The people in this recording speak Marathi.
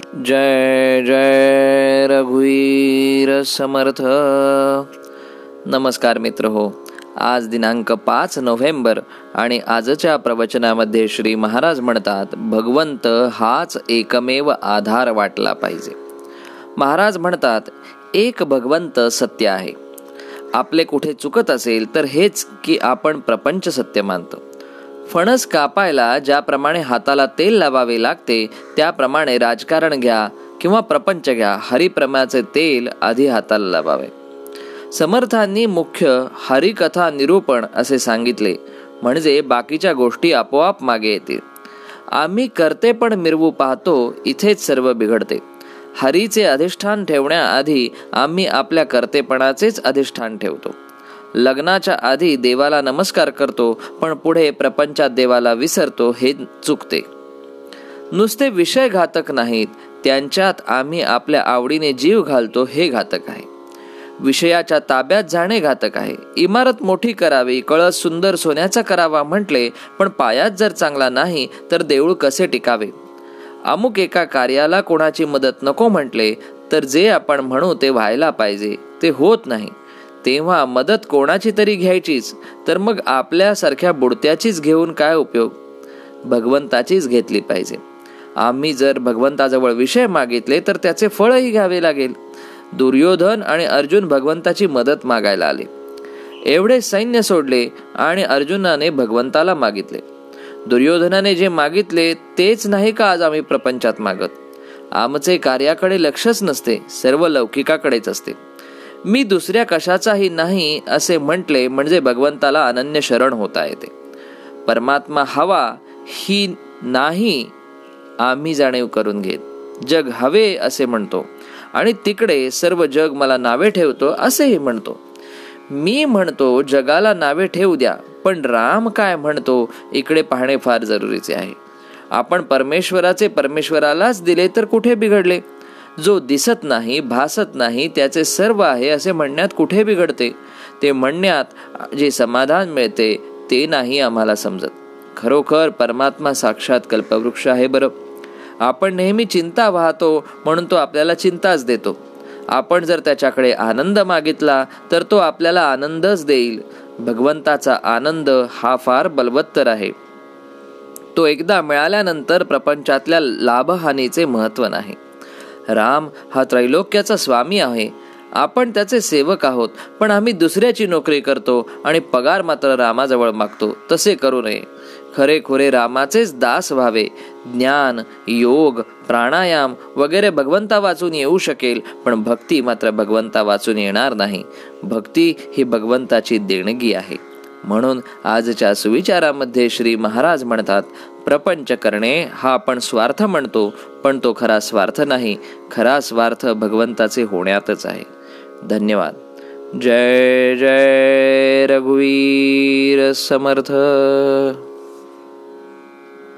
जय जय रघुवीर समर्थ। नमस्कार मित्र हो आज दिनांक पाच नोव्हेंबर आणि आजच्या प्रवचनामध्ये श्री महाराज म्हणतात भगवंत हाच एकमेव आधार वाटला पाहिजे. महाराज म्हणतात एक भगवंत सत्य आहे. आपले कुठे चुकत असेल तर हेच की आपण प्रपंच सत्य मानतो. फणस कापायला ज्याप्रमाणे हाताला तेल लावावे लागते त्याप्रमाणे राजकारण घ्या किंवा प्रपंच घ्या हरिप्रमाचे तेल आधी हाताला लावावे. समर्थांनी मुख्य हरिकथा निरूपण असे सांगितले म्हणजे बाकीच्या गोष्टी आपोआप मागे येतील. आम्ही करते पण मिरवू पाहतो इथेच सर्व बिघडते. हरीचे अधिष्ठान ठेवण्याआधी आम्ही आपल्या कर्तेपणाचेच अधिष्ठान ठेवतो. लग्नाच्या आधी देवाला नमस्कार करतो पण पुढे प्रपंचात देवाला विसरतो हे चुकते. नुसते विषय घातक नाहीत त्यांच्यात आम्ही आपल्या आवडीने जीव घालतो हे घातक आहे. विषयाच्या ताब्यात जाणे घातक आहे. इमारत मोठी करावी कळस सुंदर सोन्याचा करावा म्हटले पण पायात जर चांगला नाही तर देऊळ कसे टिकावे? अमुक एका कार्याला कोणाची मदत नको म्हटले तर जे आपण म्हणू ते व्हायला पाहिजे ते होत नाही. तेव्हा मदत कोणाची तरी घ्यायचीच तर मग आपल्यासारख्या बुडत्याचीच घेऊन काय उपयोग? भगवंताचीच घेतली पाहिजे. आम्ही जर भगवंताजवळ विषय मागितले तर त्याचे फळही घ्यावे लागेल. दुर्योधन आणि अर्जुन भगवंताची मदत मागायला आले. एवढे सैन्य सोडले आणि अर्जुनाने भगवंताला मागितले. दुर्योधनाने जे मागितले तेच नाही का आज आम्ही प्रपंचात मागत? आमचे कार्याकडे लक्षच नसते सर्व लौकिकाकडेच असते. मी दुसऱ्या कशाचाही नाही असे म्हटले म्हणजे भगवंताला अनन्य शरण होता येते. परमात्मा हवा ही नाही आम्ही जाणीव करून घेत. जग हवे असे म्हणतो आणि तिकडे सर्व जग मला नावे ठेवतो असेही म्हणतो. मी म्हणतो जगाला नावे ठेवू द्या पण राम काय म्हणतो इकडे पाहणे फार जरुरीचे आहे. आपण परमेश्वराचे परमेश्वरालाच दिले तर कुठे बिघडले? जो दिसत नाही भासत नाही त्याचे सर्व आहे असे म्हणण्यात कुठे बिघडते? ते म्हणण्यात जे समाधान मिळते ते नाही आम्हाला समजत. खरोखर परमात्मा साक्षात कल्पवृक्ष आहे बरं. आपण नेहमी चिंता वाहतो म्हणून तो आपल्याला चिंताच देतो. आपण जर त्याच्याकडे आनंद मागितला तर तो आपल्याला आनंदच देईल. भगवंताचा आनंद हा फार बलवत्तर आहे. तो एकदा मिळाल्यानंतर प्रपंचातल्या लाभहानीचे महत्त्व नाही. राम हा त्रैलोक्याचा स्वामी आहे. आपण त्याचे सेवक आहोत पण आम्ही दुसऱ्याची नोकरी करतो आणि पगार मात्र रामाजवळ मागतो तसे करू नये. खरे खुरे रामाचेच दास व्हावे. ज्ञान योग प्राणायाम वगैरे भगवंता वाचून येऊ शकेल पण भक्ती मात्र भगवंता वाचून येणार नाही. भक्ती ही भगवंताची देणगी आहे. म्हणून आजच्या सुविचारामध्ये श्री महाराज म्हणतात प्रपंच करणे हा आपण स्वार्थ म्हणतो पण तो खरा स्वार्थ नाही. खरा स्वार्थ भगवंताचे होण्यातच आहे. धन्यवाद. जय जय रघुवीर समर्थ.